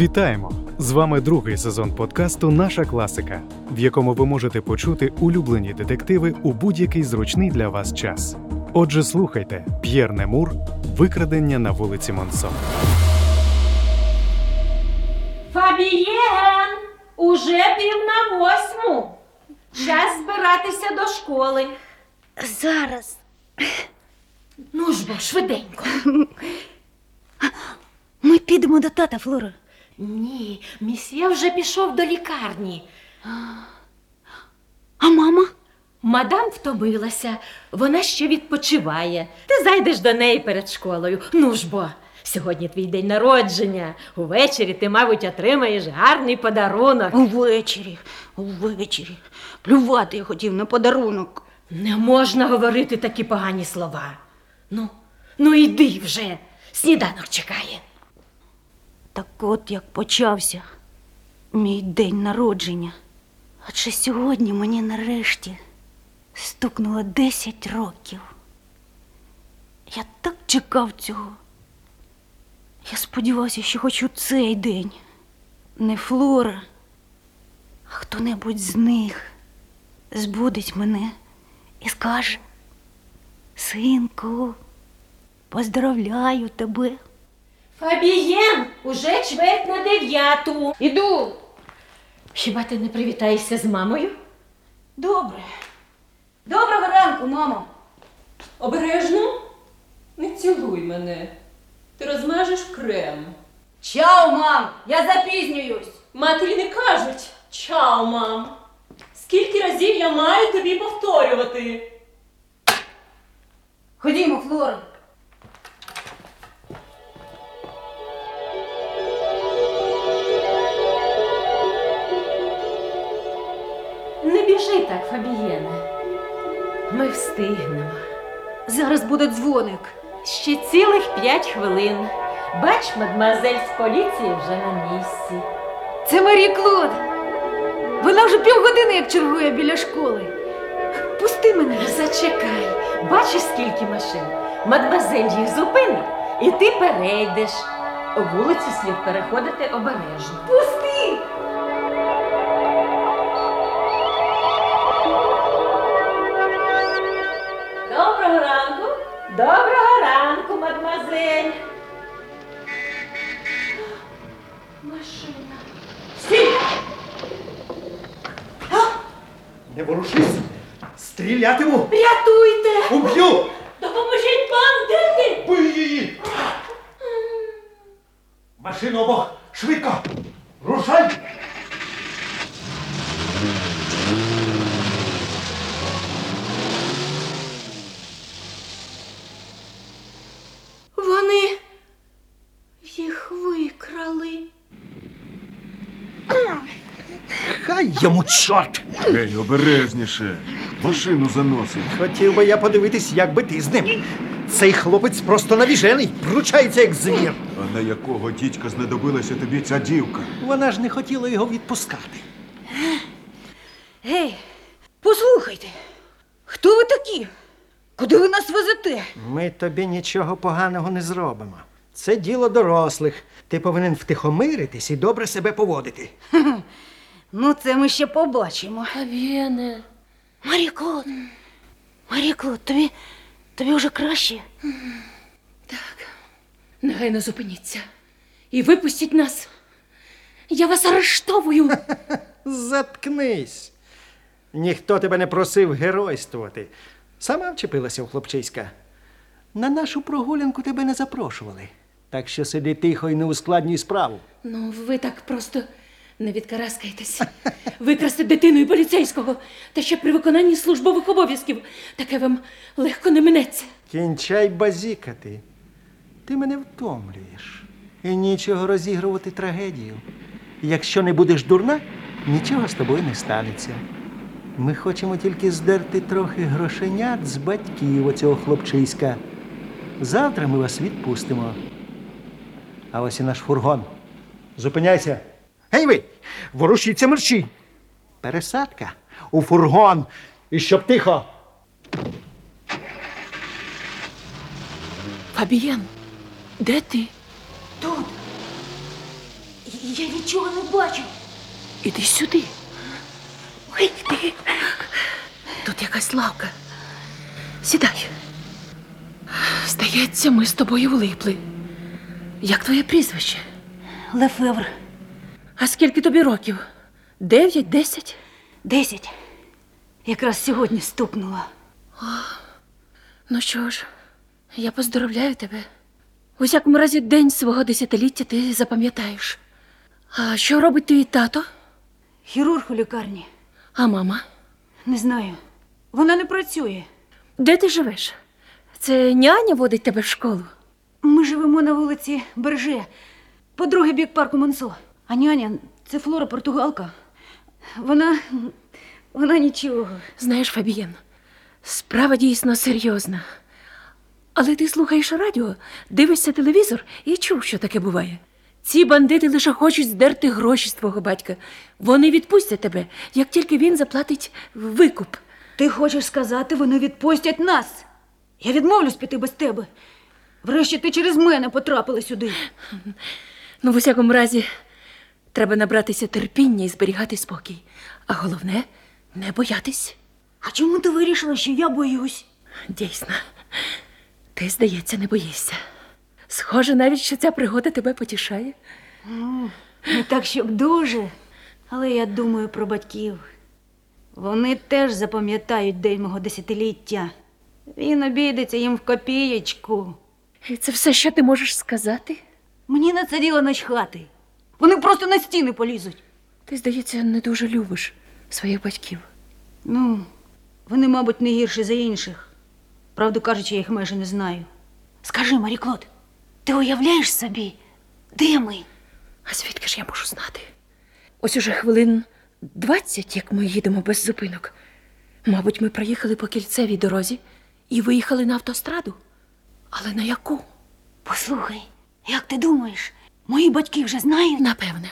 Вітаємо! З вами другий сезон подкасту Наша класика, в якому ви можете почути улюблені детективи у будь-який зручний для вас час. Отже, слухайте П'єр Немур Викрадення на вулиці Монсон. Фабієн! Уже пів на восьму. Час збиратися до школи. Зараз. Ну ж бо, швиденько. Ми підемо до тата, Флора. Ні, місьє вже пішов до лікарні. А мама? Мадам втомилася, вона ще відпочиває. Ти зайдеш до неї перед школою. Ну ж бо, сьогодні твій день народження. Увечері ти, мабуть, отримаєш гарний подарунок. Увечері, увечері. Плювати я хотів на подарунок. Не можна говорити такі погані слова. Ну, ну йди вже. Сніданок чекає. Так от як почався мій день народження. Адже сьогодні мені нарешті стукнуло 10 років. Я так чекав цього. Я сподівався, що хоч у цей день не Флора, а хто-небудь з них збудить мене і скаже: Синку, поздравляю тебе. Фабієн, уже чверть на дев'яту. Іду. Хіба ти не привітаєшся з мамою? Добре. Доброго ранку, мамо. Обережно? Не цілуй мене. Ти розмажеш крем. Чао, мам! Я запізнююсь. Матері не кажуть Чао, мам. Скільки разів я маю тобі повторювати? Ходімо, Флора. Зараз буде дзвоник. Ще цілих п'ять хвилин. Бач, мадмазель з поліції вже на місці. Це Марі Клод. Вона вже півгодини як чергує біля школи. Пусти мене. Зачекай, бачиш, скільки машин. Мадмазель їх зупинить, і ти перейдеш. Вулицю слід переходити обережно. Пусти! Машина. Не ворушись! Стрілятиму! Рятуйте! Уб'ю! Допоможіть бандити! Бий її! Машину обох! Швидко! Рушай! Вони їх викрали. Хай йому чорт! Гей, обережніше. Машину заносить. Хотів би я подивитись, як би ти з ним. Цей хлопець просто навіжений, пручається як звір. А на якого дідька знадобилася тобі ця дівка? Вона ж не хотіла його відпускати. Гей, послухайте. Хто ви такі? Куди ви нас везете? Ми тобі нічого поганого не зробимо. Це діло дорослих. Ти повинен втихомиритись і добре себе поводити. Ну, це ми ще побачимо. Фабієне. Марі Клод. Марі Клод, тобі, тобі вже краще? Негайно зупиніться і випустіть нас. Я вас арештовую. Заткнись. Ніхто тебе не просив геройствувати. Сама вчепилася в хлопчиська. На нашу прогулянку тебе не запрошували. Так що сиди тихо і не ускладнюй справу. Ну, ви так просто не відкараскаєтесь. Викрасти дитину і поліцейського, та ще при виконанні службових обов'язків. Таке вам легко не минеться. Кінчай базікати. Ти мене втомлюєш. І нічого розігрувати трагедію. Якщо не будеш дурна, нічого з тобою не станеться. Ми хочемо тільки здерти трохи грошенят з батьків оцього хлопчиська. Завтра ми вас відпустимо. А ось і наш фургон. Зупиняйся. Гей ви! Ворушіться мерчі. Пересадка у фургон. І щоб тихо. Фабієн, де ти? Тут. Я нічого не бачу. Іди сюди. Ой. Тут якась лавка. Сідай. Здається, ми з тобою влипли. Як твоє прізвище? Лефевр, А скільки тобі років? Дев'ять, десять? десять. Якраз сьогодні стукнула. Ну що ж, я поздоровляю тебе. У всякому разі, день свого десятиліття ти запам'ятаєш. А що робить твій тато? Хірург у лікарні. А мама? Не знаю. Вона не працює. Де ти живеш? Це няня водить тебе в школу? Ми живемо на вулиці Берже, по другий бік парку Монсо. А няня це Флора Португалка. Вона. вона нічого. Знаєш, Фабієн, справа дійсно серйозна. Але ти слухаєш радіо, дивишся телевізор і чув, що таке буває. Ці бандити лише хочуть здерти гроші з твого батька. Вони відпустять тебе, як тільки він заплатить викуп. Ти хочеш сказати, вони відпустять нас. Я відмовлюсь піти без тебе. Врешті ти через мене потрапила сюди. Ну, в усякому разі, треба набратися терпіння і зберігати спокій. А головне не боятись. А чому ти вирішила, що я боюсь? Дійсно, ти, здається, не боїшся. Схоже, навіть що ця пригода тебе потішає. Не так, щоб дуже. Але я думаю про батьків. Вони теж запам'ятають день мого десятиліття. Він обійдеться їм в копієчку. І це все, що ти можеш сказати? Мені на це діло начхати. Вони просто на стіни полізуть. Ти, здається, не дуже любиш своїх батьків. Ну, вони, мабуть, не гірші за інших. Правду кажучи, я їх майже не знаю. Скажи, Маріклод, ти уявляєш собі, де ми? А звідки ж я можу знати? Ось уже хвилин двадцять, як ми їдемо без зупинок. Мабуть, ми проїхали по кільцевій дорозі і виїхали на автостраду. Але на яку? Послухай, як ти думаєш, мої батьки вже знають? Напевне,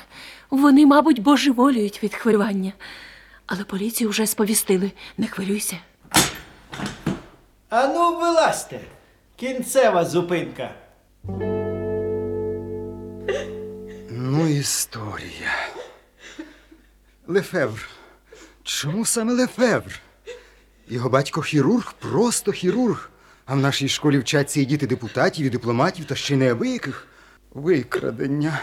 вони, мабуть, божеволюють від хвилювання. Але поліцію вже сповістили. Не хвилюйся. Ану, вилазьте. Кінцева зупинка. Ну, історія. Лефевр. Чому саме Лефевр? Його батько хірург, просто хірург. А в нашій школі вчаться і діти депутатів, і дипломатів, та ще й неабияких. Викрадення.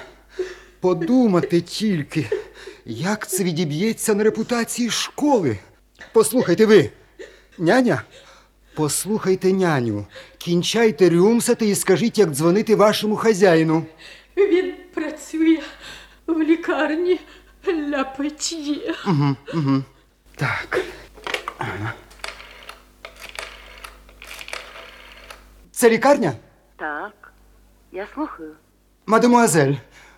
Подумати тільки, як це відіб'ється на репутації школи. Послухайте ви, няня. Послухайте, няню. Кінчайте рюмсати і скажіть, як дзвонити вашому хазяїну. Він працює в лікарні Ля Петьє. Так. Ага. Це лікарня? Так, я слухаю. Мадемуазель,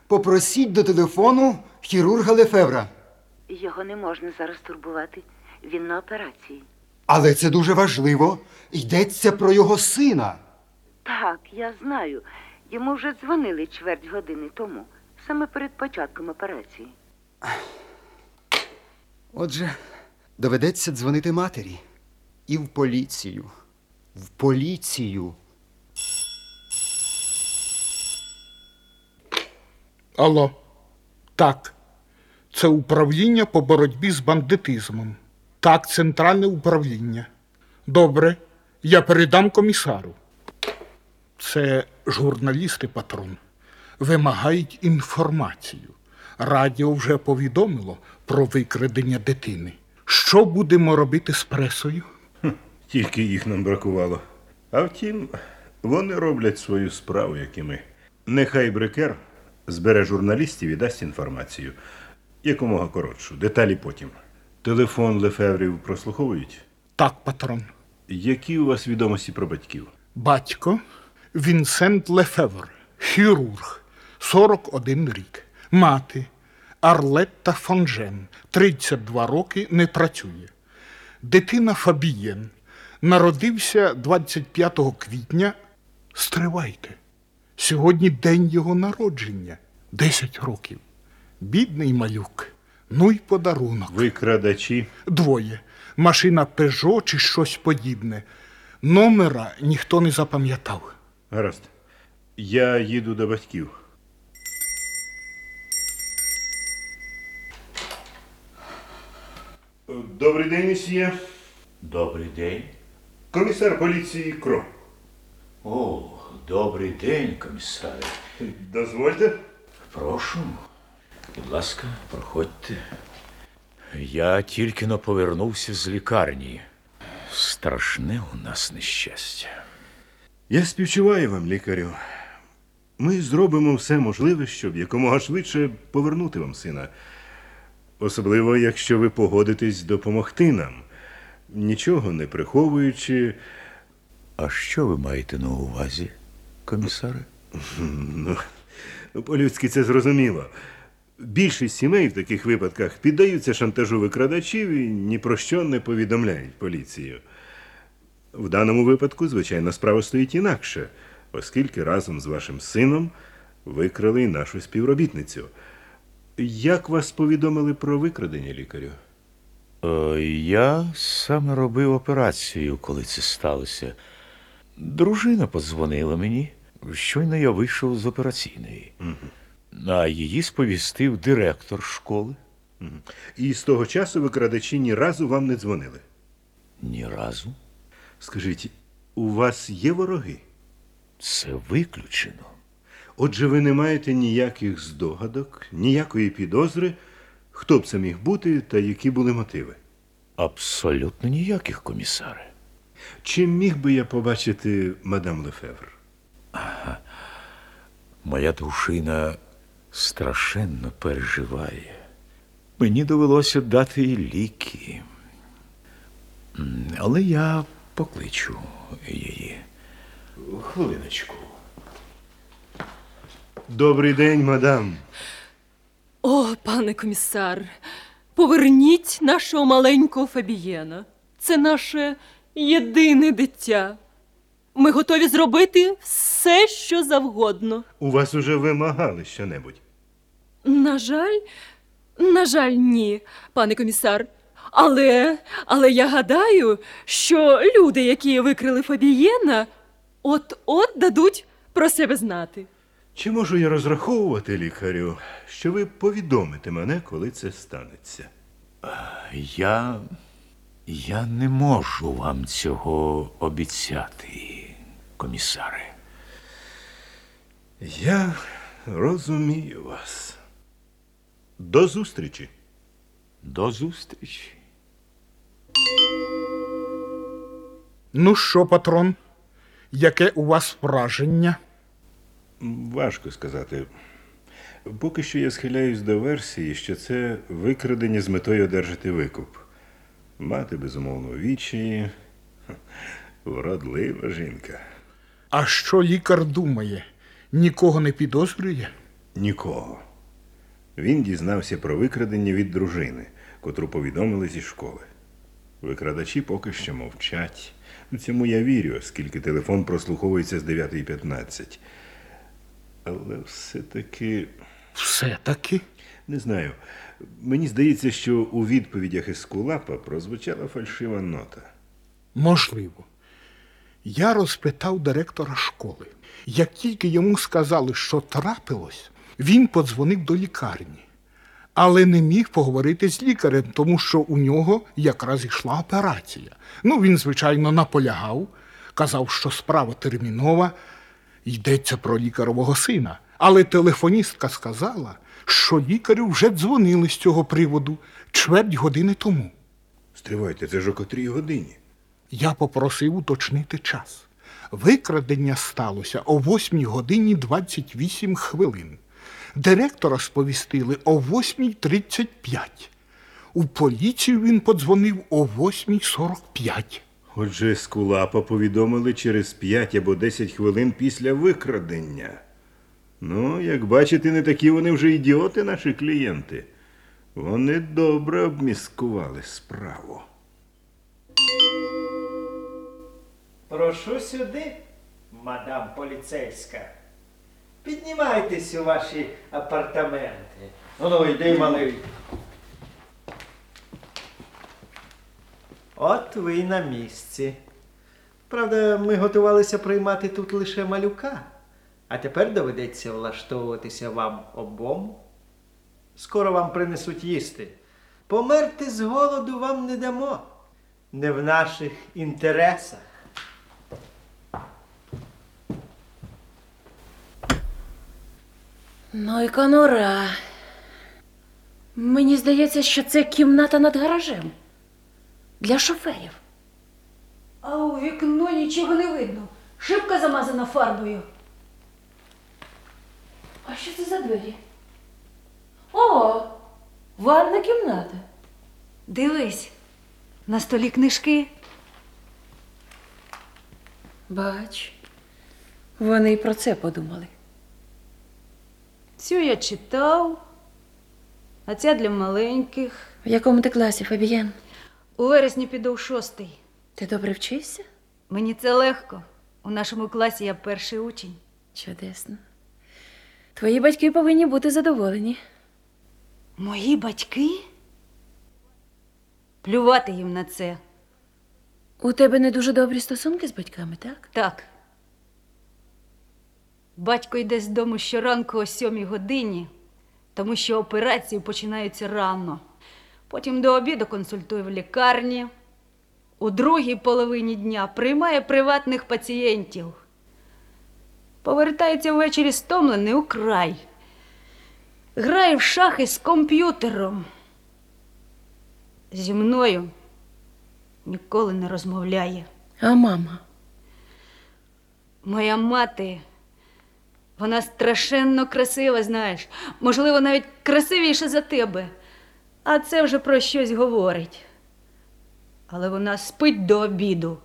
попросіть до телефону хірурга Лефевра. Його не можна зараз турбувати. Він на операції. Але це дуже важливо. Йдеться про його сина. Так, я знаю. Йому вже дзвонили чверть години тому, саме перед початком операції. Отже, доведеться дзвонити матері. І в поліцію. В поліцію. Алло. Так. Це управління по боротьбі з бандитизмом. Так, центральне управління. Добре, я передам комісару. Це журналісти, патрон. Вимагають інформацію. Радіо вже повідомило про викрадення дитини. Що будемо робити з пресою? Тільки їх нам бракувало. А втім, вони роблять свою справу, як і ми. Нехай брекер збере журналістів і дасть інформацію. Якомога коротшу, деталі потім. Телефон Лефеврів прослуховують. Так, патрон. Які у вас відомості про батьків? Батько Вінсент Лефевр, хірург, 41 рік. Мати Арлетта Фонжен, 32 роки, не працює. Дитина Фабієн народився 25 квітня. Стривайте. Сьогодні день його народження 10 років. Бідний малюк, ну й подарунок. Викрадачі. Двоє. Машина Пежо чи щось подібне. Номера ніхто не запам'ятав. Гаразд. Я їду до батьків. Добрий день, місія. Добрий день. Комісар поліції Кро. О добрий день, комісаре. Дозвольте. Прошу. Будь ласка, проходьте. Я тільки но повернувся з лікарні. Страшне у нас нещастя. Я співчуваю вам, лікарю. Ми зробимо все можливе, щоб якомога швидше повернути вам сина. Особливо, якщо ви погодитесь допомогти нам, нічого не приховуючи. А що ви маєте на увазі, комісаре? Ну, ну, по-людськи це зрозуміло. Більшість сімей в таких випадках піддаються шантажу викрадачів і ні про що не повідомляють поліцію. В даному випадку, звичайно, справа стоїть інакше, оскільки разом з вашим сином викрали нашу співробітницю. Як вас повідомили про викрадення лікарю? Е, я саме робив операцію, коли це сталося. Дружина подзвонила мені. Щойно я вийшов з операційної. А її сповістив директор школи. І з того часу викрадачі ні разу вам не дзвонили. Ні разу. Скажіть, у вас є вороги? Це виключено. Отже, ви не маєте ніяких здогадок, ніякої підозри, хто б це міг бути та які були мотиви. Абсолютно ніяких, комісаре. Чи міг би я побачити мадам Лефевр? Моя дружина страшенно переживає. Мені довелося дати їй ліки. Але я покличу її. Хвилиночку. Добрий день, мадам. О, пане комісар, поверніть нашого маленького Фабієна. Це наше єдине дитя. Ми готові зробити все, що завгодно. У вас уже вимагали щонебудь. На жаль, на жаль, ні, пане комісар. Але, але я гадаю, що люди, які викрили Фабієна, от-от дадуть про себе знати. Чи можу я розраховувати, лікарю, що ви повідомите мене, коли це станеться? Я. Я не можу вам цього обіцяти, комісаре. Я розумію вас. До зустрічі. До зустрічі. Ну що, патрон, яке у вас враження? Важко сказати. Поки що я схиляюсь до версії, що це викрадення з метою одержати викуп. Мати, безумовно, відчаї. Вродлива жінка. А що лікар думає? Нікого не підозрює? Нікого. Він дізнався про викрадення від дружини, котру повідомили зі школи. Викрадачі поки що мовчать. Цьому я вірю, оскільки телефон прослуховується з 9.15. Але все-таки. Все-таки? Не знаю. Мені здається, що у відповідях Ескулапа прозвучала фальшива нота. Можливо. Я розпитав директора школи. Як тільки йому сказали, що трапилось, він подзвонив до лікарні, але не міг поговорити з лікарем, тому що у нього якраз йшла операція. Ну, він, звичайно, наполягав, казав, що справа термінова, йдеться про лікарового сина. Але телефоністка сказала, що лікарю вже дзвонили з цього приводу чверть години тому. Стривайте, це ж о котрій годині. Я попросив уточнити час. Викрадення сталося о 8 годині 28 хвилин. Директора сповістили о 8.35. У поліцію він подзвонив о 8.45. Отже, Ескулапа повідомили через 5 або 10 хвилин після викрадення. Ну, як бачите, не такі вони вже ідіоти, наші клієнти. Вони добре обміскували справу. Прошу сюди, мадам поліцейська. Піднімайтесь у ваші апартаменти. Ну, ну, йди, малий. От ви й на місці. Правда, ми готувалися приймати тут лише малюка, а тепер доведеться влаштовуватися вам обом. Скоро вам принесуть їсти. Померти з голоду вам не дамо. Не в наших інтересах. Ну і конура. Мені здається, що це кімната над гаражем. Для шоферів. А у вікно нічого не видно. Шибка замазана фарбою. А що це за двері? О, ванна кімната. Дивись, на столі книжки. Бач, вони і про це подумали. Цю я читав, а ця для маленьких. В якому ти класі, Фабієн? У вересні піду в шостий. Ти добре вчишся? Мені це легко. У нашому класі я перший учень. Чудесно. Твої батьки повинні бути задоволені. Мої батьки? Плювати їм на це. У тебе не дуже добрі стосунки з батьками, так? Так. Батько йде з дому щоранку о сьомій годині, тому що операції починаються рано. Потім до обіду консультує в лікарні. У другій половині дня приймає приватних пацієнтів. Повертається ввечері стомлений у край. Грає в шахи з комп'ютером. Зі мною ніколи не розмовляє. А мама? Моя мати, вона страшенно красива, знаєш. Можливо, навіть красивіша за тебе. А це вже про щось говорить. Але вона спить до обіду,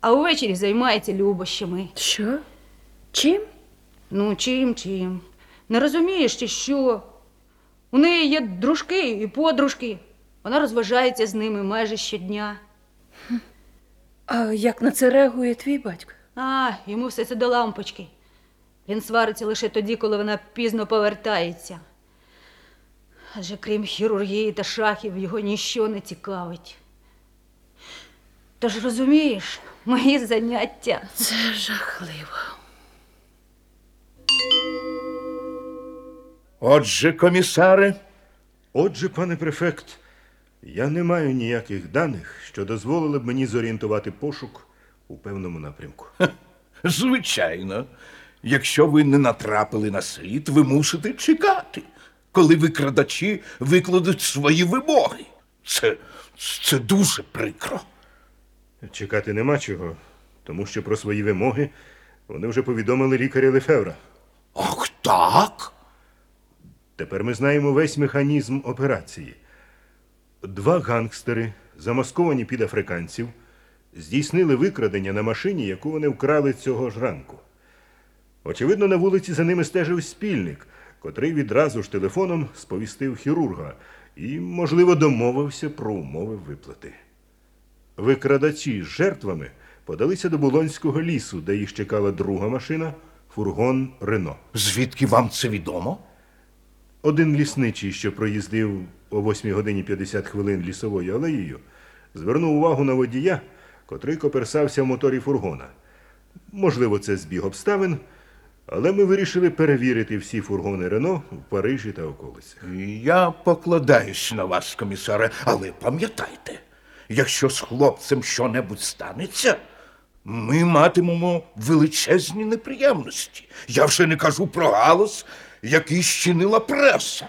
а увечері займається любощами. Що? Чим? Ну, чим, чим. Не розумієш, чи що? У неї є дружки і подружки. Вона розважається з ними майже щодня. А як на це реагує твій батько? А, йому все це до лампочки. Він свариться лише тоді, коли вона пізно повертається. Адже крім хірургії та шахів, його ніщо не цікавить. Тож розумієш, мої заняття. Це жахливо. Отже, комісаре, Отже, пане префект, я не маю ніяких даних, що дозволили б мені зорієнтувати пошук у певному напрямку. звичайно, якщо ви не натрапили на слід, ви мусите чекати, коли викрадачі викладуть свої вимоги. Це, це дуже прикро. Чекати нема чого, тому що про свої вимоги вони вже повідомили лікаря Лефевра. Ах, так? Тепер ми знаємо весь механізм операції. Два гангстери, замасковані під африканців, здійснили викрадення на машині, яку вони вкрали цього ж ранку. Очевидно, на вулиці за ними стежив спільник, котрий відразу ж телефоном сповістив хірурга і, можливо, домовився про умови виплати. Викрадачі з жертвами подалися до Булонського лісу, де їх чекала друга машина фургон Рено. Звідки вам це відомо? Один лісничий, що проїздив о 8 годині 50 хвилин лісовою алеєю, звернув увагу на водія, котрий коперсався в моторі фургона. Можливо, це збіг обставин, але ми вирішили перевірити всі фургони Рено в Парижі та околицях. Я покладаюсь на вас, комісаре, але пам'ятайте, якщо з хлопцем що-небудь станеться, ми матимемо величезні неприємності. Я вже не кажу про галас, який щинила преса.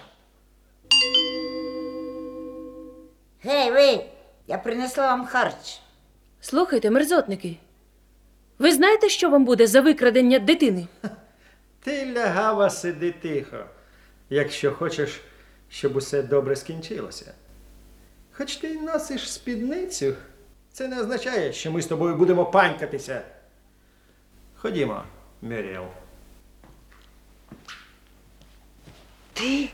Гей, ви, я принесла вам харч. Слухайте, мерзотники. Ви знаєте, що вам буде за викрадення дитини? Ти лягава сиди тихо, якщо хочеш, щоб усе добре скінчилося. Хоч ти й носиш спідницю, це не означає, що ми з тобою будемо панькатися. Ходімо, Мюріел. Ти.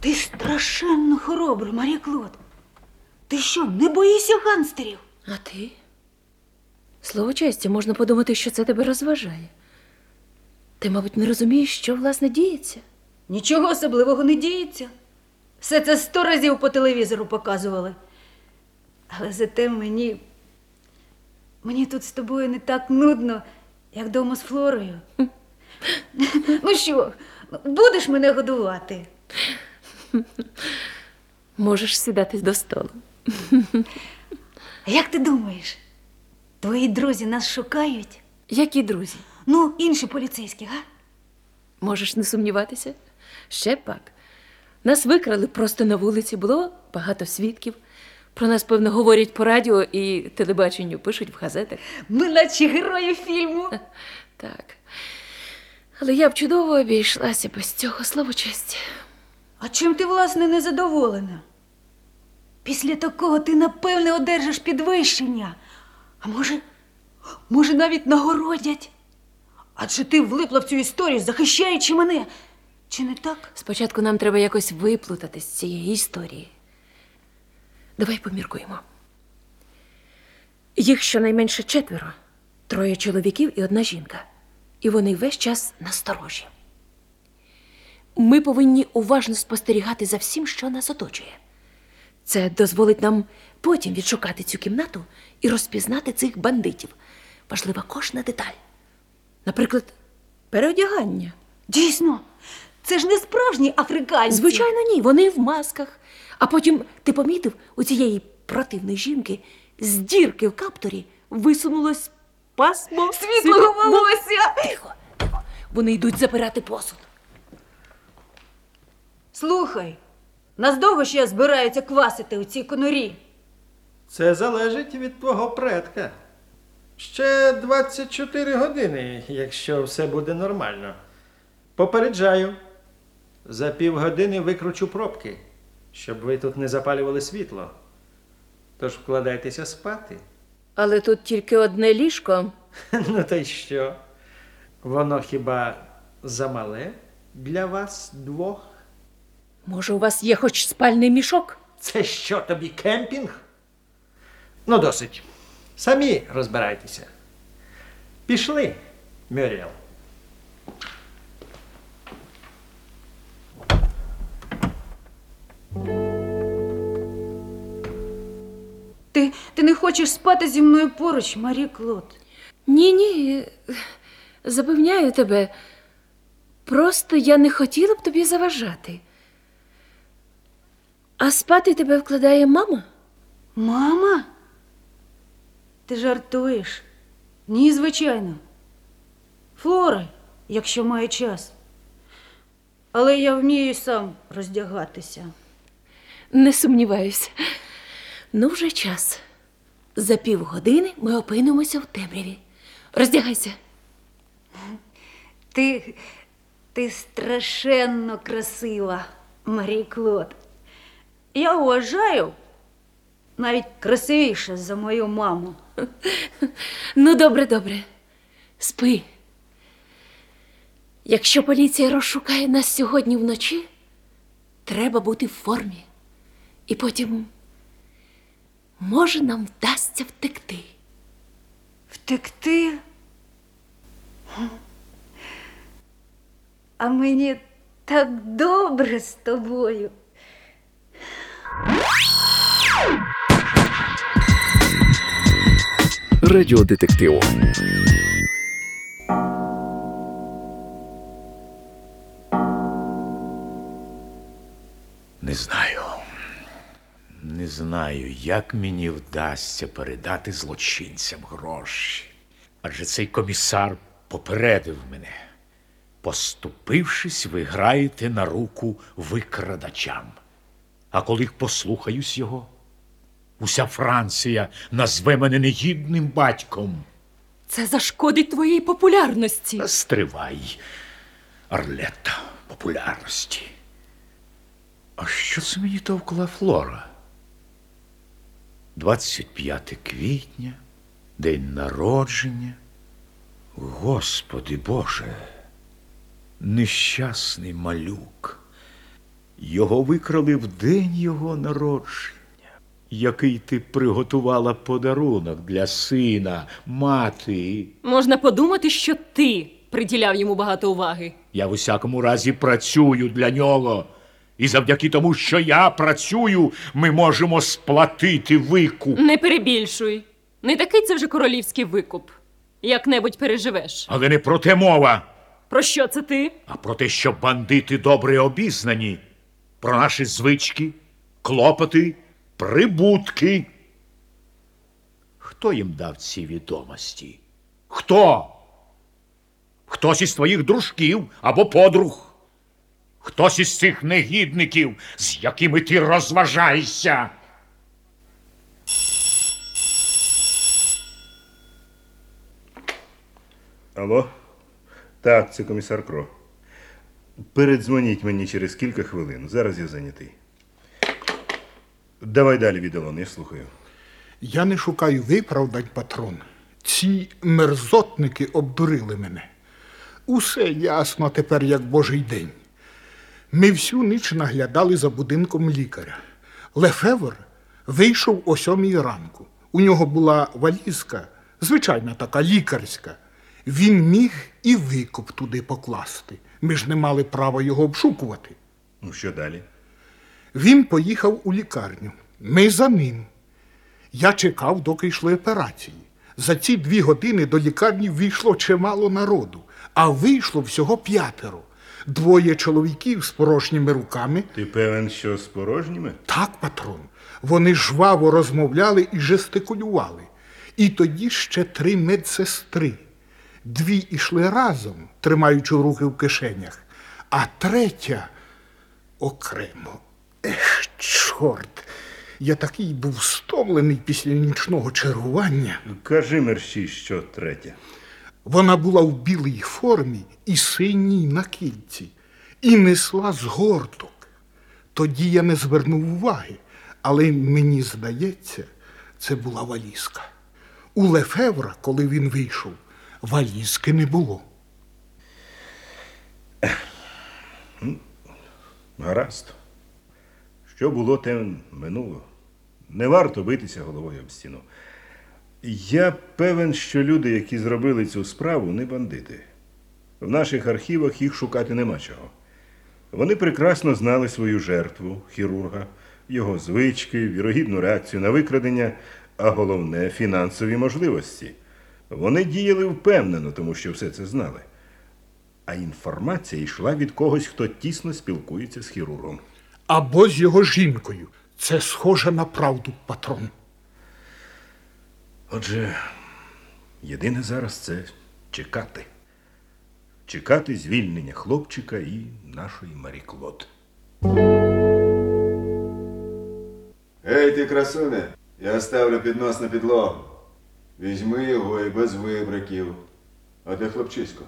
Ти страшенно хоробрий, Марія Клод. Ти що, не боїшся ганстерів? А ти? Слово честі, можна подумати, що це тебе розважає. Ти, мабуть, не розумієш, що власне діється. Нічого особливого не діється. Все це сто разів по телевізору показували. Але зате мені. Мені тут з тобою не так нудно, як дома з Флорою. Ну що, будеш мене годувати? Можеш сідати до столу. А як ти думаєш, твої друзі нас шукають? Які друзі? Ну, інші поліцейські, га? Можеш не сумніватися? Ще пак. Нас викрали просто на вулиці, було багато свідків. Про нас, певно, говорять по радіо і телебаченню пишуть в газетах. Ми наче герої фільму. Так. Але я б чудово обійшлася без цього слава честі. А чим ти, власне, не задоволена? Після такого ти, напевне, одержиш підвищення. А може, може, навіть нагородять. Адже ти влипла в цю історію, захищаючи мене. Чи не так? Спочатку нам треба якось виплутати з цієї історії. Давай поміркуємо. Їх щонайменше четверо, троє чоловіків і одна жінка. І вони весь час насторожі. Ми повинні уважно спостерігати за всім, що нас оточує. Це дозволить нам потім відшукати цю кімнату і розпізнати цих бандитів. Важлива кожна деталь. Наприклад, переодягання. Дійсно, це ж не справжні африканці. Звичайно, ні. Вони в масках. А потім ти помітив у цієї противної жінки з дірки в капторі висунулось пасмо Світлого волосся. Тихо, тихо. Вони йдуть забирати посуд. Слухай, нас довго ще збираються квасити у цій конурі. Це залежить від твого предка. Ще 24 години, якщо все буде нормально. Попереджаю. За півгодини викручу пробки, щоб ви тут не запалювали світло. Тож вкладайтеся спати. Але тут тільки одне ліжко. Ну та й що? Воно хіба замале для вас двох? Може, у вас є хоч спальний мішок? Це що тобі кемпінг? Ну, досить. Самі розбирайтеся. Пішли, Мюріел. Ти, ти не хочеш спати зі мною поруч, Марі Клод. Ні, ні. Запевняю тебе. Просто я не хотіла б тобі заважати. А спати тебе вкладає мама? Мама? Ти жартуєш? Ні, звичайно. Флора, якщо має час. Але я вмію сам роздягатися. Не сумніваюся. Ну, вже час. За півгодини ми опинимося в темряві. Роздягайся. Ти, ти страшенно красива, Марі Клод. Я вважаю навіть красивіша за мою маму. Ну, добре, добре. Спи. Якщо поліція розшукає нас сьогодні вночі, треба бути в формі. І потім, може, нам вдасться втекти. Втекти? А мені так добре з тобою. Радіодетектив. Не знаю. Не знаю, як мені вдасться передати злочинцям гроші. Адже цей комісар попередив мене. Поступившись, ви граєте на руку викрадачам. А коли послухаюсь його, уся Франція назве мене негідним батьком. Це зашкодить твоїй популярності. Стривай, Арлетта, популярності. А що це мені товкла Флора? 25 квітня, день народження. Господи Боже, нещасний малюк. Його викрали в день його народження. Який ти приготувала подарунок для сина, мати. Можна подумати, що ти приділяв йому багато уваги. Я в усякому разі працюю для нього. І завдяки тому, що я працюю, ми можемо сплатити викуп. Не перебільшуй. Не такий це вже королівський викуп. Як-небудь переживеш. Але не про те мова, Про що це ти? а про те, що бандити добре обізнані, про наші звички, клопоти, прибутки. Хто їм дав ці відомості? Хто? Хтось із твоїх дружків або подруг? Хтось із цих негідників, з якими ти розважаєшся? Алло? Так, це комісар Кро. Передзвоніть мені через кілька хвилин. Зараз я зайнятий. Давай далі, віддалон, я слухаю. Я не шукаю виправдань, патрон. Ці мерзотники обдурили мене. Усе ясно тепер, як божий день. Ми всю ніч наглядали за будинком лікаря. Лефевр вийшов о сьомій ранку. У нього була валізка, звичайна така лікарська. Він міг і викуп туди покласти. Ми ж не мали права його обшукувати. Ну, що далі? Він поїхав у лікарню. Ми за ним. Я чекав, доки йшли операції. За ці дві години до лікарні війшло чимало народу, а вийшло всього п'ятеро. Двоє чоловіків з порожніми руками. Ти певен, що з порожніми? Так, патрон. Вони жваво розмовляли і жестикулювали. І тоді ще три медсестри. Дві ішли разом, тримаючи руки в кишенях, а третя окремо. Ех, чорт. Я такий був стомлений після нічного чергування. Кажи мерщій, що третє. Вона була в білій формі і синій накидці, і несла згорток. Тоді я не звернув уваги, але мені здається, це була валізка. У Лефевра, коли він вийшов, валізки не було. Гаразд. Що було, те минуло. Не варто битися головою об стіну. Я певен, що люди, які зробили цю справу, не бандити. В наших архівах їх шукати нема чого. Вони прекрасно знали свою жертву, хірурга, його звички, вірогідну реакцію на викрадення, а головне фінансові можливості. Вони діяли впевнено, тому що все це знали. А інформація йшла від когось, хто тісно спілкується з хірургом. Або з його жінкою. Це схоже на правду, патрон. Отже, єдине зараз це чекати. Чекати звільнення хлопчика і нашої Марі Клод. Ей, ти красуне, я ставлю піднос на підлогу. Візьми його і без вибриків. А де хлопчисько?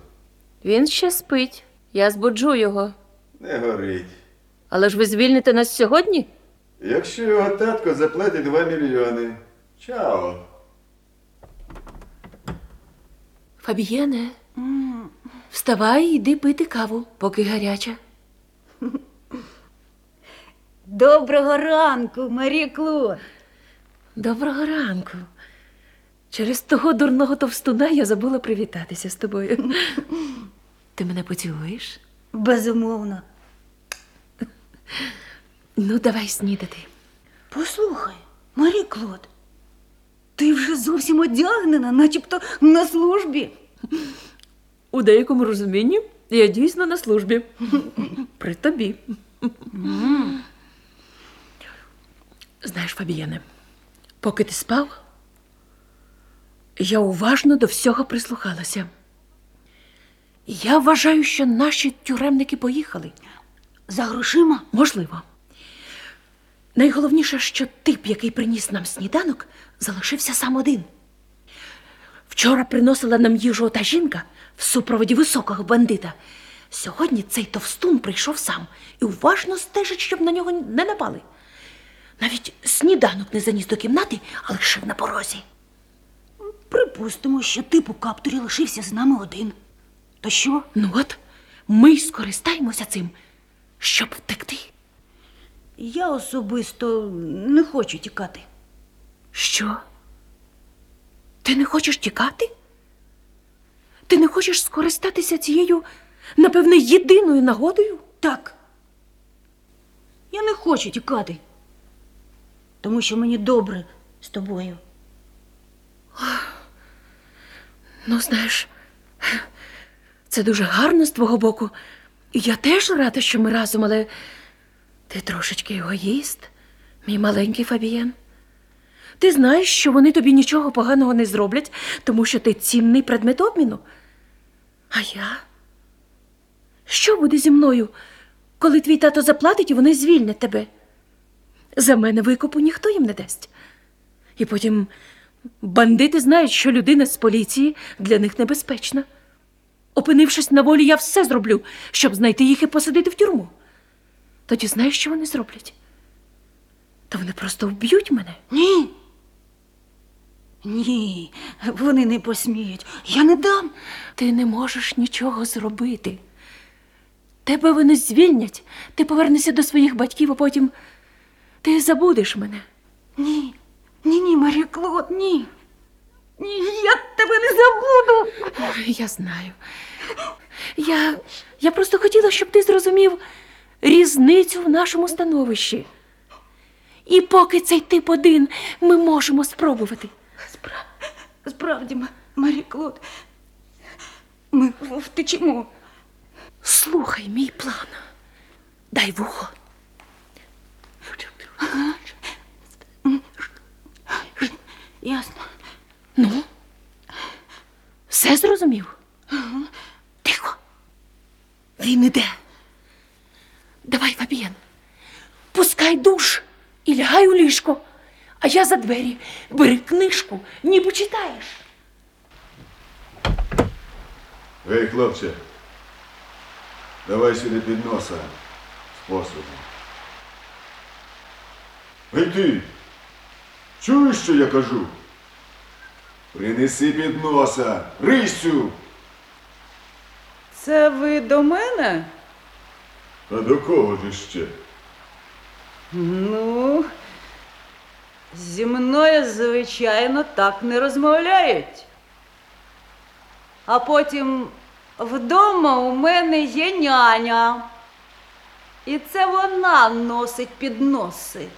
Він ще спить. Я збуджу його. Не горить. Але ж ви звільните нас сьогодні? Якщо його татко заплатить 2 мільйони. Чао. Фабієне, вставай і йди пити каву, поки гаряча. Доброго ранку, Марі Клод. Доброго ранку. Через того дурного товстуна я забула привітатися з тобою. Ти мене поцілуєш? Безумовно. Ну, давай снідати. Послухай, Марі Клод, ти вже зовсім одягнена, начебто на службі. У деякому розумінні я дійсно на службі. При тобі. Знаєш, Фабієне, поки ти спав, я уважно до всього прислухалася. Я вважаю, що наші тюремники поїхали. За грошима? Можливо. Найголовніше, що тип, який приніс нам сніданок, залишився сам один. Вчора приносила нам їжу та жінка в супроводі високого бандита. Сьогодні цей товстун прийшов сам і уважно стежить, щоб на нього не напали. Навіть сніданок не заніс до кімнати, а лишив на порозі. Припустимо, що тип у каптурі лишився з нами один. То що? Ну от, ми й скористаємося цим, щоб втекти. Я особисто не хочу тікати. Що? Ти не хочеш тікати? Ти не хочеш скористатися цією, напевне, єдиною нагодою? Так. Я не хочу тікати. Тому що мені добре з тобою. Ну, знаєш, це дуже гарно з твого боку. І я теж рада, що ми разом, але ти трошечки егоїст. Мій маленький Фабієн. Ти знаєш, що вони тобі нічого поганого не зроблять, тому що ти цінний предмет обміну. А я? Що буде зі мною, коли твій тато заплатить і вони звільнять тебе? За мене викупу ніхто їм не дасть. І потім бандити знають, що людина з поліції для них небезпечна. Опинившись на волі, я все зроблю, щоб знайти їх і посадити в тюрму. Тоді знаєш, що вони зроблять? Та вони просто вб'ють мене. Ні. Ні, вони не посміють. Я не дам. Ти не можеш нічого зробити. Тебе вони звільнять, ти повернешся до своїх батьків, а потім ти забудеш мене. Ні. Ні, ні, Марі Клод, ні. Ні, я тебе не забуду. Я знаю. Я, я просто хотіла, щоб ти зрозумів різницю в нашому становищі. І поки цей тип один, ми можемо спробувати. Справді, М- Марі Клод, ми втечемо. Слухай мій план. Дай вухо. Ясно. Ну, все зрозумів? Тихо. Він іде. Давай, Фабієн, пускай душ і лягай у ліжко, а я за двері бери книжку, ніби читаєш. Ей, хлопче, давай сюди під носа з посудом. Ей ти! Чуєш, що я кажу? Принеси під носа, Рисю! Це ви до мене? А до кого ж ще? Ну, зі мною, звичайно, так не розмовляють. А потім вдома у мене є няня. І це вона носить підноси.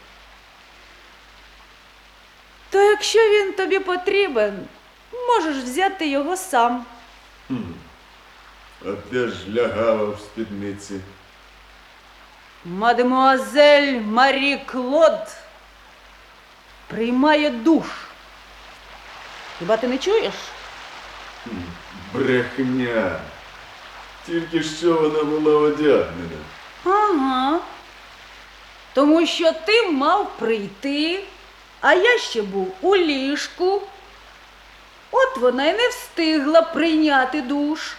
То якщо він тобі потрібен, можеш взяти його сам. А де ж лягава в спідниці? Мадемуазель Марі Клод приймає душ. Хіба ти не чуєш? Брехня. Тільки що вона була одягнена. Ага. Тому що ти мав прийти, а я ще був у ліжку. От вона й не встигла прийняти душ.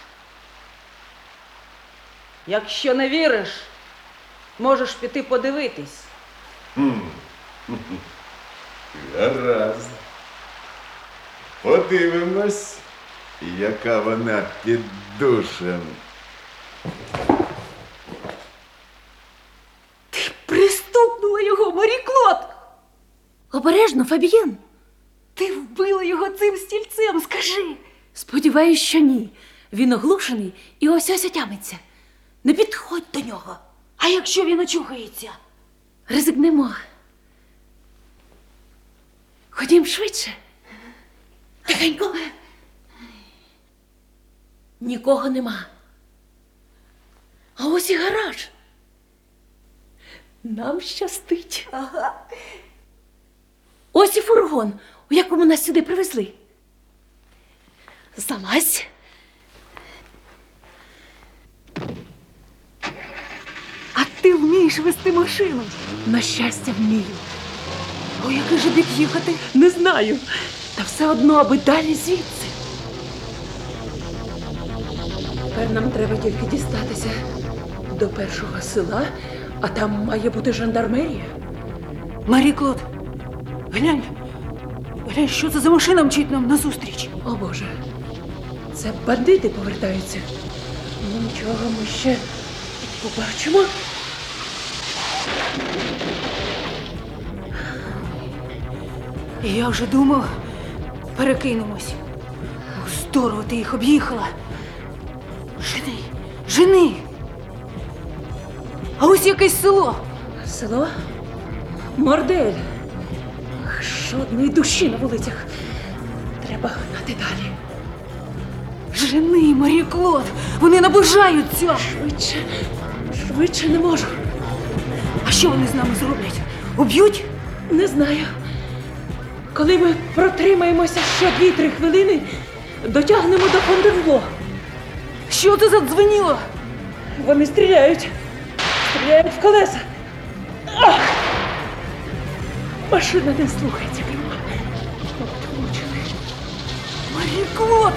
Якщо не віриш, можеш піти подивитись. Гаразд. Подивимось, яка вона під душем. Пристукнула його Марі Клод! Обережно, Фабієн. Ти вбила його цим стільцем, скажи. Сподіваюсь, що ні. Він оглушений і ось ось отямиться. Не підходь до нього. А якщо він очухається? Ризикнемо. Ходім швидше. Тихенько. Нікого нема. А ось і гараж. Нам щастить. Ага. Ось і фургон, у якому нас сюди привезли. Залазь. А ти вмієш вести машину. На щастя, вмію. У який же бік їхати? Не знаю. Та все одно, аби далі звідси. Тепер нам треба тільки дістатися до першого села, а там має бути жандармерія. Марі Клод, глянь. Глянь, що це за машина мчить нам назустріч. О Боже, це бандити повертаються. Ну нічого, ми ще побачимо. Я вже думав, перекинемось. Здорово ти їх об'їхала. Жени, жени. А ось якесь село. Село Мордель. Жодної душі на вулицях. Треба гнати далі. Жени, Марі Клод, вони наближаються. Швидше, швидше не можу. А що вони з нами зроблять? Уб'ють? Не знаю. Коли ми протримаємося ще 2-3 хвилини, дотягнемо до Фонденбло. Що це задзвеніло? Вони стріляють. Стріляють в колеса. Ах! Машина не слухається керма. Марія Клод!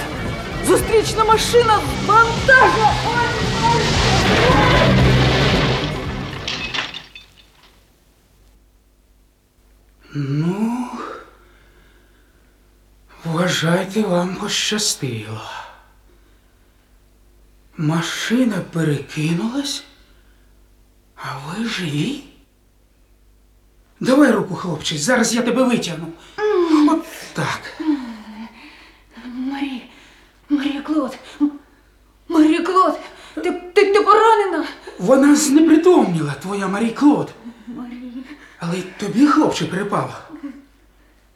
Зустрічна машина з вантажу! Ну, вважайте, вам пощастило. Машина перекинулась, а ви живі? Давай руку, хлопче, зараз я тебе витягну. От так. Марі, Марія Клод, Марія Клод, ти, ти, ти поранена? Вона знепритомніла, твоя Марі Клод. Але й тобі, хлопче, припало.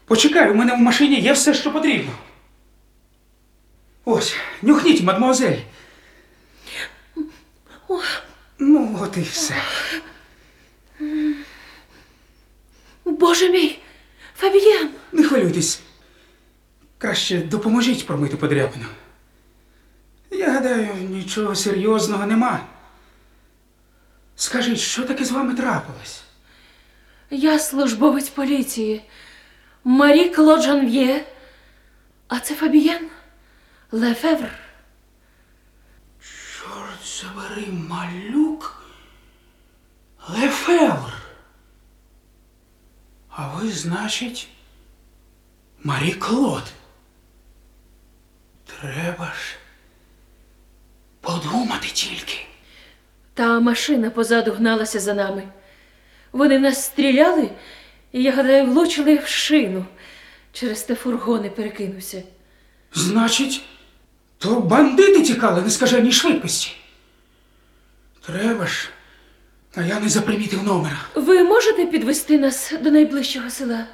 Почекай, у мене в машині є все, що потрібно. Ось, нюхніть, мадмуазель. Ну, от і все. Боже мій! Фабієн! Не хвилюйтесь. Краще допоможіть промити подряпину. Я гадаю, нічого серйозного нема. Скажіть, що таке з вами трапилось? Я службовець поліції. Марі Клод Жанв'є. А це Фабієн Лефевр. Чорт забери, малюк Лефевр. А ви, значить, Марі Клод. Треба ж подумати тільки. Та машина позаду гналася за нами. Вони нас стріляли, і я гадаю, влучили в шину. Через те фургон і перекинувся. Значить, то бандити тікали на скаженій швидкості. Треба ж, а я не запримітив номера. Ви можете підвести нас до найближчого села?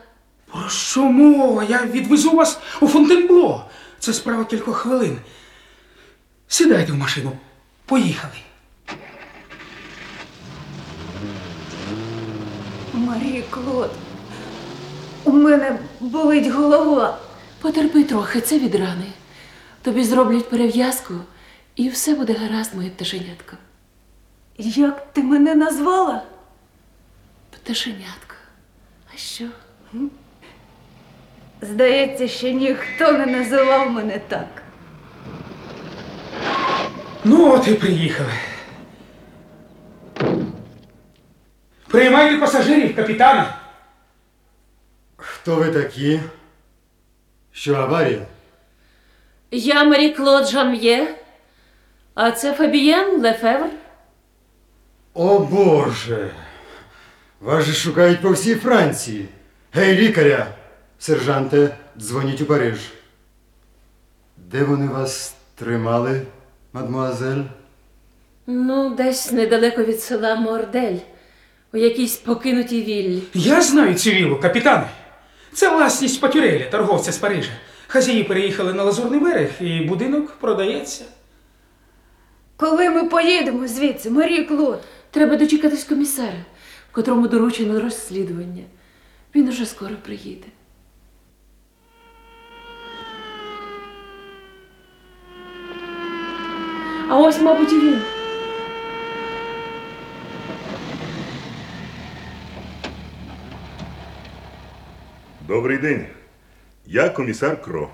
Про що мова? Я відвезу вас у Фонтенбло. Це справа кількох хвилин. Сідайте в машину. Поїхали. Марія Клод, у мене болить голова. Потерпи трохи, це від рани. Тобі зроблять перев'язку, і все буде гаразд, моє пташенятко. Як ти мене назвала? Пташенятко. А що? Здається, що ніхто не називав мене так. Ну, от і приїхали. Приймайте пасажирів, капітане. Хто ви такі? Що, аварія? Я Марі Клод Жанв'є, а це Фабієн Лефевр. О Боже! Вас же шукають по всій Франції. Гей, лікаря! Сержанте, дзвоніть у Париж. Де вони вас тримали, мадмуазель? Ну, десь недалеко від села Мордель, у якійсь покинутій віллі. Я знаю цю вілу, капітане. Це власність Патюреля, торговця з Парижа. Хазяї переїхали на Лазурний берег, і будинок продається. Коли ми поїдемо звідси, Марія Клод? Треба дочекатись комісара, котрому доручено розслідування. Він уже скоро приїде. А ось, мабуть, і він. Добрий день. Я комісар Кро.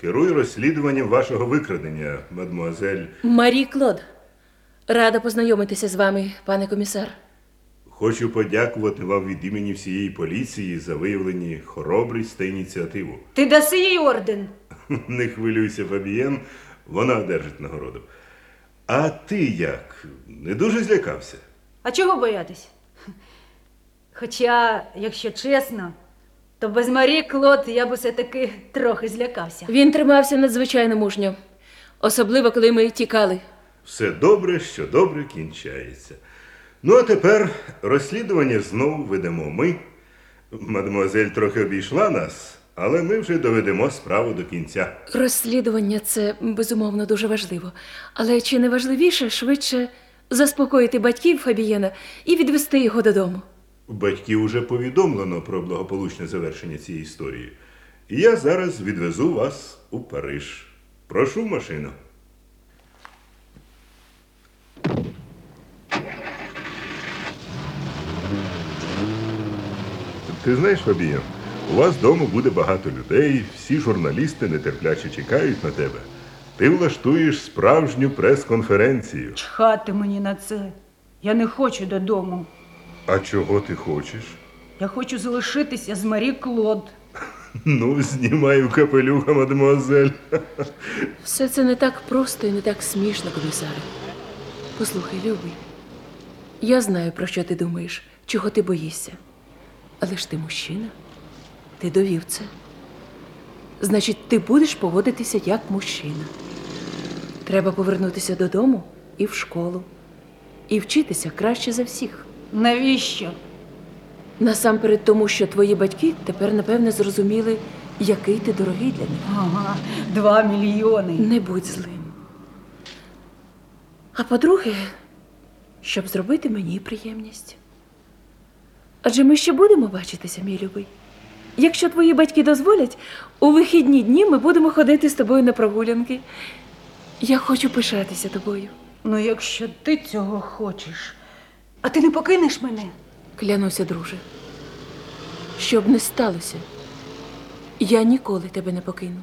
Керую розслідуванням вашого викрадення, мадмуазель. Марі Клод. Рада познайомитися з вами, пане комісар. Хочу подякувати вам від імені всієї поліції за виявлені хоробрість та ініціативу. Ти даси їй орден. Не хвилюйся, Фабієн, вона одержить нагороду. А ти як? Не дуже злякався? А чого боятись? Хоча, якщо чесно, то без Марії Клод я б все-таки трохи злякався. Він тримався надзвичайно мужньо, особливо коли ми тікали. Все добре, що добре кінчається. Ну, а тепер розслідування знову ведемо ми. Мадемуазель трохи обійшла нас, але ми вже доведемо справу до кінця. Розслідування це безумовно дуже важливо. Але чи не важливіше швидше заспокоїти батьків Фабієна і відвести його додому? Батьків уже повідомлено про благополучне завершення цієї історії. І я зараз відвезу вас у Париж. Прошу машину. Ти знаєш, Фабієн, у вас вдома буде багато людей, всі журналісти нетерпляче чекають на тебе. Ти влаштуєш справжню прес-конференцію. Чхати мені на це. Я не хочу додому. А чого ти хочеш? Я хочу залишитися з Марі Клод. Ну, знімаю капелюха, мадемуазель. Все це не так просто і не так смішно, комісаре. Послухай, любий, я знаю, про що ти думаєш, чого ти боїшся. Але ж ти мужчина. Ти довів це. Значить, ти будеш поводитися як мужчина. Треба повернутися додому і в школу. І вчитися краще за всіх. Навіщо? Насамперед тому, що твої батьки тепер, напевне, зрозуміли, який ти дорогий для них. Ага, два мільйони. Не будь злим. А по-друге, щоб зробити мені приємність. Адже ми ще будемо бачитися, мій любий. Якщо твої батьки дозволять, у вихідні дні ми будемо ходити з тобою на прогулянки. Я хочу пишатися тобою. Ну, якщо ти цього хочеш. А ти не покинеш мене? Клянуся, друже. Щоб не сталося, я ніколи тебе не покину.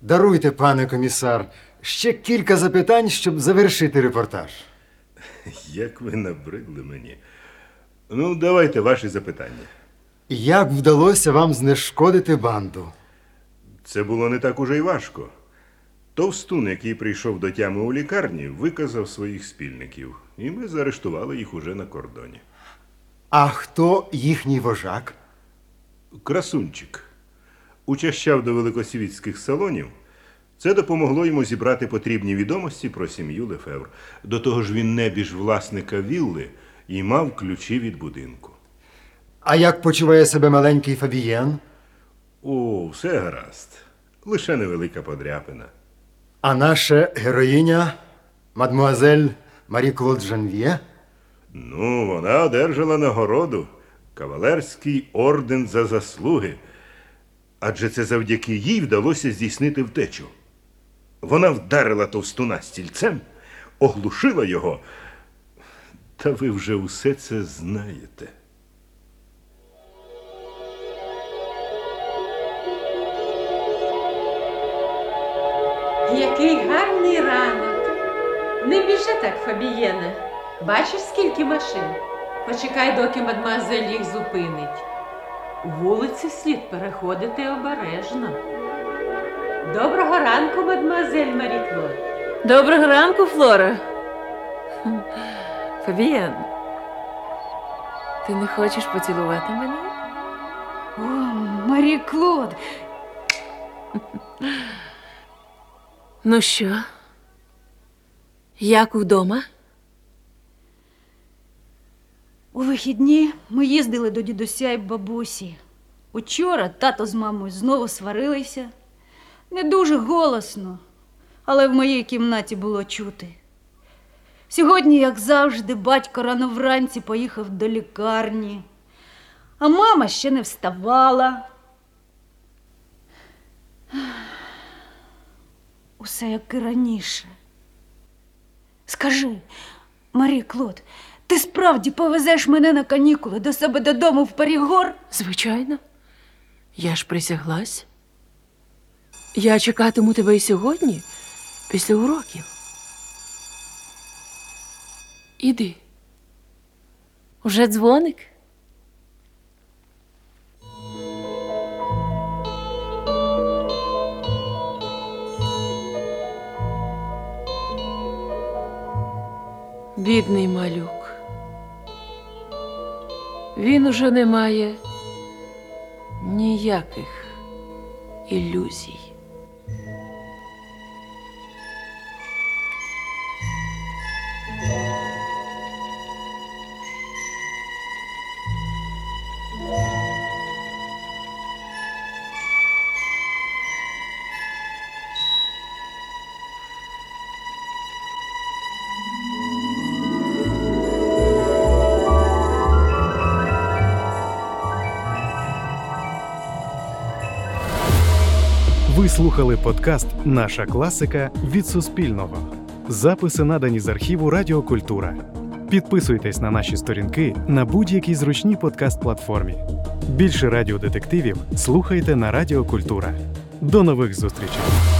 Даруйте, пане комісар, ще кілька запитань, щоб завершити репортаж. Як ви набридли мені. Ну, давайте ваші запитання. Як вдалося вам знешкодити банду? Це було не так уже й важко. Товстун, який прийшов до тями у лікарні, виказав своїх спільників, і ми заарештували їх уже на кордоні. А хто їхній вожак? Красунчик. Учащав до великосвітських салонів. Це допомогло йому зібрати потрібні відомості про сім'ю Лефевр. До того ж, він небіж власника вілли і мав ключі від будинку. А як почуває себе маленький Фабієн? О, все гаразд. Лише невелика подряпина. А наша героїня, мадмуазель Марі Клод Жанв'є? Ну, вона одержала нагороду кавалерський орден за заслуги. Адже це завдяки їй вдалося здійснити втечу. Вона вдарила товстуна стільцем, оглушила його. Та ви вже усе це знаєте. Який гарний ранок. Не біжи так, Фабієне. Бачиш, скільки машин? Почекай, доки мадмуазель їх зупинить. Вулиці слід переходити обережно. Доброго ранку, мадмуазель Марі Клод. Доброго ранку, Флора. Фабієн, ти не хочеш поцілувати мене? О, Марі Клод. Ну що? Як вдома? У вихідні ми їздили до дідуся і бабусі. Учора тато з мамою знову сварилися. Не дуже голосно, але в моїй кімнаті було чути. Сьогодні, як завжди, батько рано вранці поїхав до лікарні, а мама ще не вставала. Усе як і раніше. Скажи, Марі Клод, ти справді повезеш мене на канікули до себе додому в Парігор? Звичайно. Я ж присяглась. Я чекатиму тебе і сьогодні, після уроків. Іди. Уже дзвоник? Бідний малюк. Він уже не має ніяких ілюзій. Слухали подкаст Наша класика від Суспільного. Записи надані з архіву Радіокультура. Підписуйтесь на наші сторінки на будь-якій зручній подкаст-платформі. Більше радіодетективів слухайте на Радіокультура. До нових зустрічей!